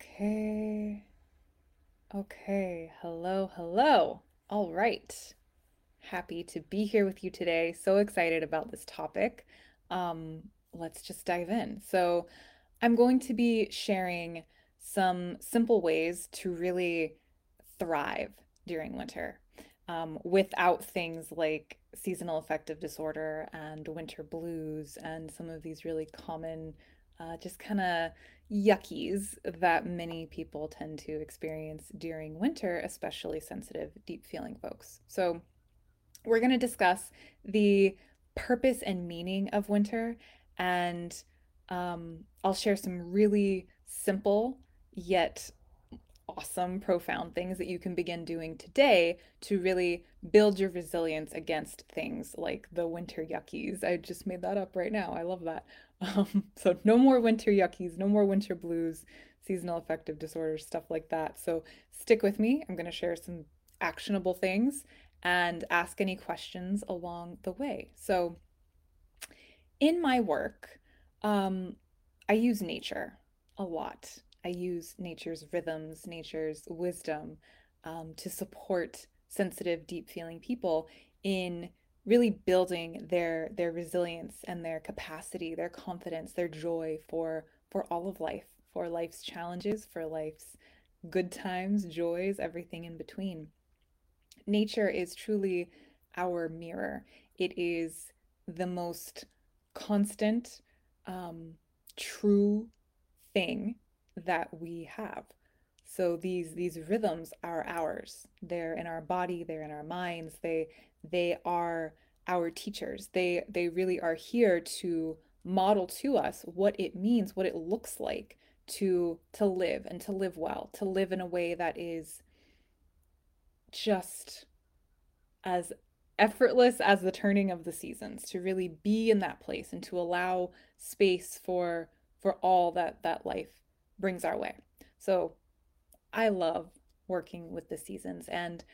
Okay. Okay. Hello, hello. All right. Happy to be here with you today. So excited about this topic. Um, let's just dive in. So, I'm going to be sharing some simple ways to really thrive during winter um, without things like seasonal affective disorder and winter blues and some of these really common, uh, just kind of yuckies that many people tend to experience during winter, especially sensitive, deep feeling folks. So, we're going to discuss the purpose and meaning of winter, and um, I'll share some really simple yet awesome, profound things that you can begin doing today to really build your resilience against things like the winter yuckies. I just made that up right now. I love that. Um, so, no more winter yuckies, no more winter blues, seasonal affective disorders, stuff like that. So, stick with me. I'm going to share some actionable things and ask any questions along the way. So, in my work, um, I use nature a lot. I use nature's rhythms, nature's wisdom um, to support sensitive, deep feeling people in really building their their resilience and their capacity, their confidence, their joy for for all of life, for life's challenges, for life's good times, joys, everything in between. Nature is truly our mirror. It is the most constant, um, true thing that we have. So these these rhythms are ours. They're in our body, they're in our minds. They they are our teachers. They they really are here to model to us what it means, what it looks like to to live and to live well, to live in a way that is just as effortless as the turning of the seasons, to really be in that place and to allow space for for all that that life brings our way. So I love working with the seasons and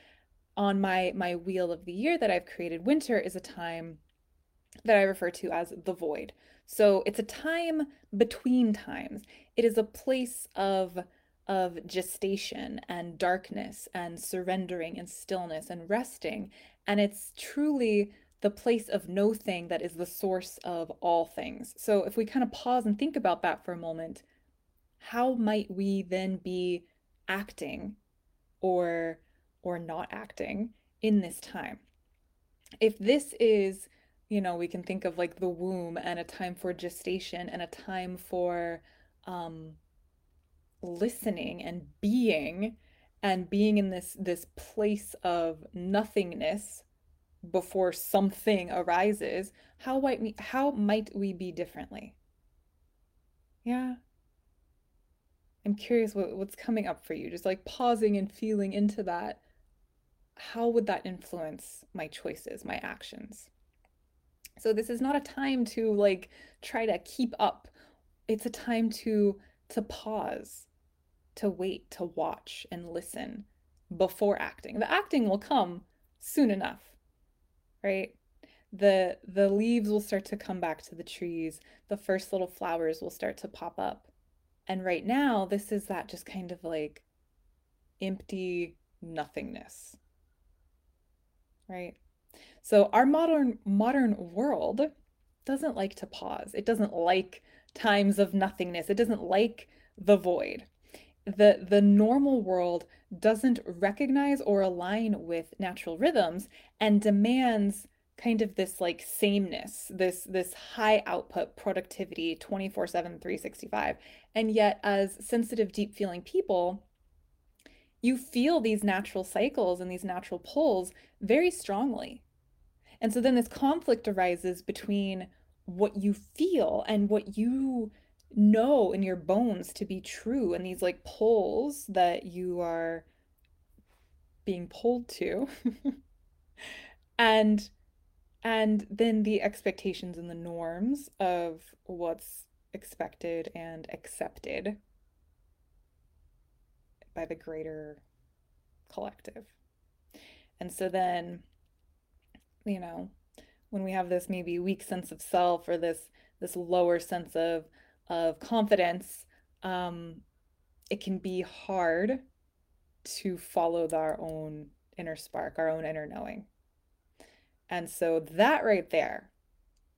on my my wheel of the year that I've created winter is a time that I refer to as the void. So it's a time between times. It is a place of of gestation and darkness and surrendering and stillness and resting and it's truly the place of no thing that is the source of all things. So if we kind of pause and think about that for a moment, how might we then be acting or or not acting in this time? If this is, you know, we can think of like the womb and a time for gestation and a time for um listening and being and being in this this place of nothingness before something arises how might we how might we be differently yeah I'm curious what, what's coming up for you. Just like pausing and feeling into that. How would that influence my choices, my actions? So this is not a time to like try to keep up. It's a time to to pause, to wait, to watch and listen before acting. The acting will come soon enough, right? The the leaves will start to come back to the trees. The first little flowers will start to pop up. And right now, this is that just kind of like empty nothingness. Right? So our modern modern world doesn't like to pause. It doesn't like times of nothingness. It doesn't like the void. The the normal world doesn't recognize or align with natural rhythms and demands kind of this like sameness, this this high output productivity 24/7 365. And yet as sensitive deep feeling people, you feel these natural cycles and these natural pulls very strongly. And so then this conflict arises between what you feel and what you know in your bones to be true and these like pulls that you are being pulled to. and and then the expectations and the norms of what's expected and accepted by the greater collective. And so then, you know, when we have this maybe weak sense of self or this this lower sense of of confidence, um, it can be hard to follow our own inner spark, our own inner knowing. And so that right there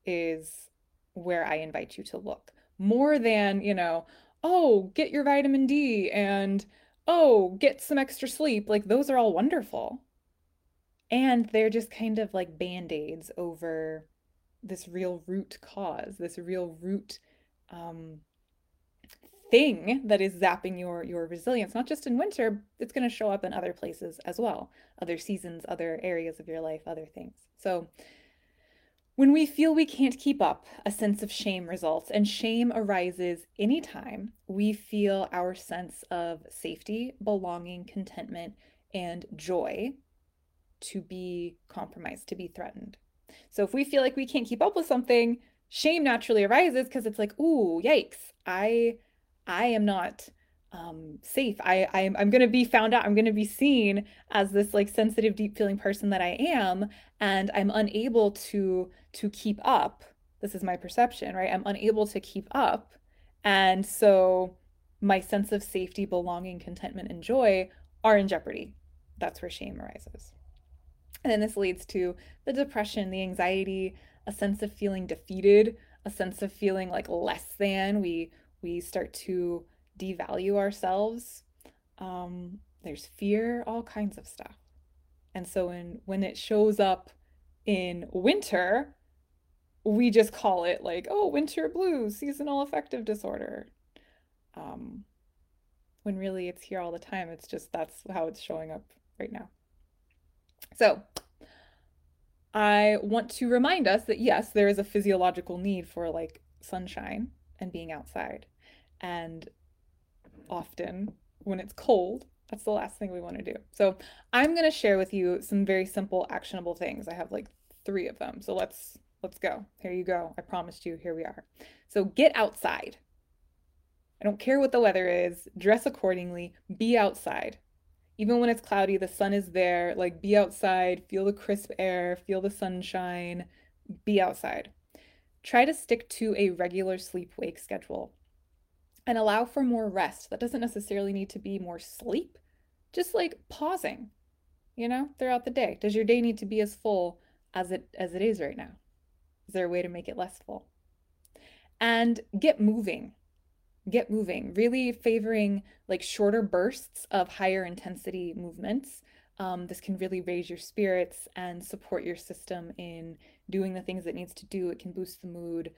is where I invite you to look more than, you know, oh, get your vitamin D and oh, get some extra sleep. Like those are all wonderful. And they're just kind of like band-aids over this real root cause, this real root um, thing that is zapping your your resilience not just in winter it's going to show up in other places as well other seasons other areas of your life other things. So when we feel we can't keep up a sense of shame results and shame arises anytime we feel our sense of safety belonging contentment and joy to be compromised to be threatened. So if we feel like we can't keep up with something shame naturally arises because it's like ooh yikes. I I am not um, safe. I, I I'm going to be found out. I'm going to be seen as this like sensitive, deep feeling person that I am, and I'm unable to to keep up. This is my perception, right? I'm unable to keep up, and so my sense of safety, belonging, contentment, and joy are in jeopardy. That's where shame arises. And then this leads to the depression, the anxiety, a sense of feeling defeated, a sense of feeling like less than. We we start to devalue ourselves. Um, there's fear, all kinds of stuff. And so when when it shows up in winter, we just call it like, oh, winter blues, seasonal affective disorder. Um, when really it's here all the time. It's just that's how it's showing up right now. So I want to remind us that yes, there is a physiological need for like sunshine and being outside. And often when it's cold, that's the last thing we want to do. So I'm going to share with you some very simple actionable things. I have like 3 of them. So let's let's go. Here you go. I promised you. Here we are. So get outside. I don't care what the weather is. Dress accordingly. Be outside. Even when it's cloudy, the sun is there. Like be outside, feel the crisp air, feel the sunshine. Be outside. Try to stick to a regular sleep wake schedule and allow for more rest. That doesn't necessarily need to be more sleep, just like pausing, you know, throughout the day. Does your day need to be as full as it as it is right now? Is there a way to make it less full? And get moving. Get moving, really favoring like shorter bursts of higher intensity movements. Um, this can really raise your spirits and support your system in doing the things it needs to do. It can boost the mood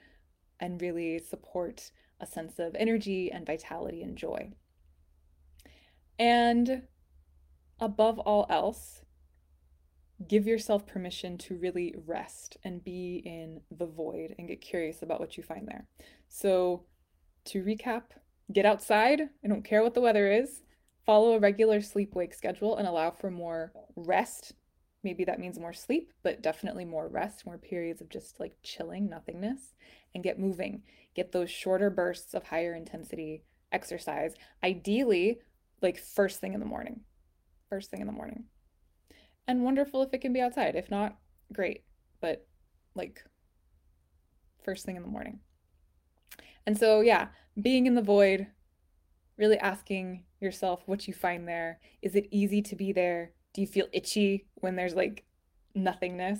and really support a sense of energy and vitality and joy. And above all else, give yourself permission to really rest and be in the void and get curious about what you find there. So, to recap, get outside. I don't care what the weather is. Follow a regular sleep wake schedule and allow for more rest. Maybe that means more sleep, but definitely more rest, more periods of just like chilling, nothingness and get moving. Get those shorter bursts of higher intensity exercise, ideally, like first thing in the morning. First thing in the morning. And wonderful if it can be outside. If not, great. But like first thing in the morning. And so, yeah, being in the void, really asking yourself what you find there. Is it easy to be there? Do you feel itchy when there's like nothingness?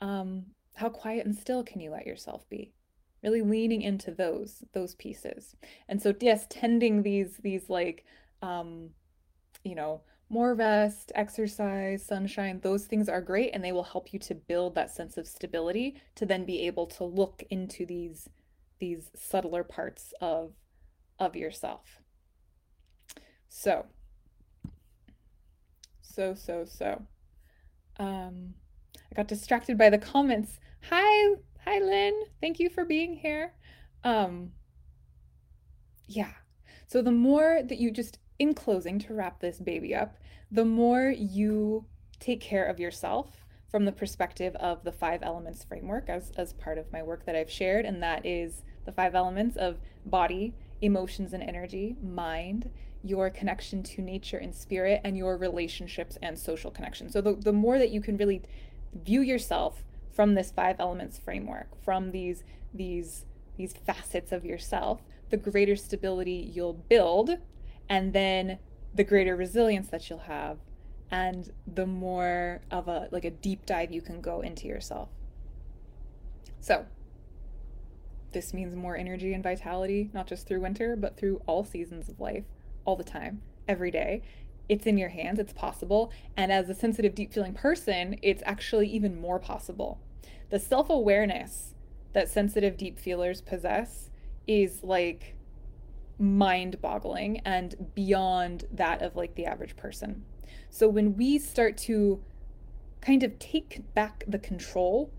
Um, how quiet and still can you let yourself be? really leaning into those those pieces and so yes tending these these like um you know more rest exercise sunshine those things are great and they will help you to build that sense of stability to then be able to look into these these subtler parts of of yourself so so so so um i got distracted by the comments hi Hi, Lynn. Thank you for being here. Um, yeah. So the more that you just, in closing, to wrap this baby up, the more you take care of yourself from the perspective of the five elements framework as, as part of my work that I've shared, and that is the five elements of body, emotions and energy, mind, your connection to nature and spirit, and your relationships and social connection. So the, the more that you can really view yourself from this five elements framework, from these these these facets of yourself, the greater stability you'll build and then the greater resilience that you'll have and the more of a like a deep dive you can go into yourself. So, this means more energy and vitality, not just through winter, but through all seasons of life, all the time, every day. It's in your hands, it's possible. And as a sensitive, deep feeling person, it's actually even more possible. The self awareness that sensitive, deep feelers possess is like mind boggling and beyond that of like the average person. So when we start to kind of take back the control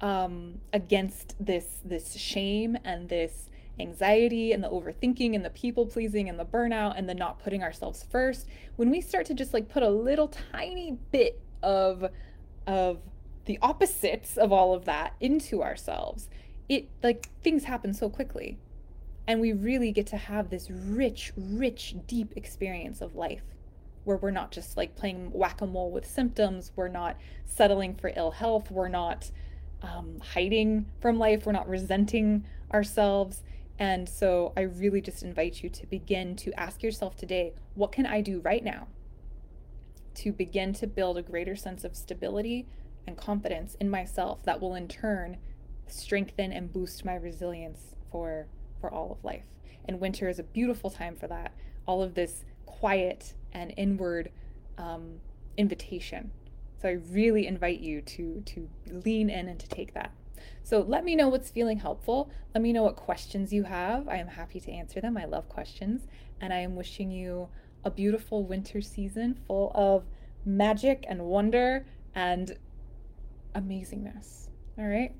um, against this this shame and this anxiety and the overthinking and the people pleasing and the burnout and the not putting ourselves first when we start to just like put a little tiny bit of of the opposites of all of that into ourselves it like things happen so quickly and we really get to have this rich rich deep experience of life where we're not just like playing whack-a-mole with symptoms we're not settling for ill health we're not um, hiding from life, we're not resenting ourselves. And so I really just invite you to begin to ask yourself today what can I do right now to begin to build a greater sense of stability and confidence in myself that will in turn strengthen and boost my resilience for for all of life. And winter is a beautiful time for that. All of this quiet and inward um, invitation so I really invite you to to lean in and to take that. So let me know what's feeling helpful. Let me know what questions you have. I am happy to answer them. I love questions. And I am wishing you a beautiful winter season full of magic and wonder and amazingness. All right.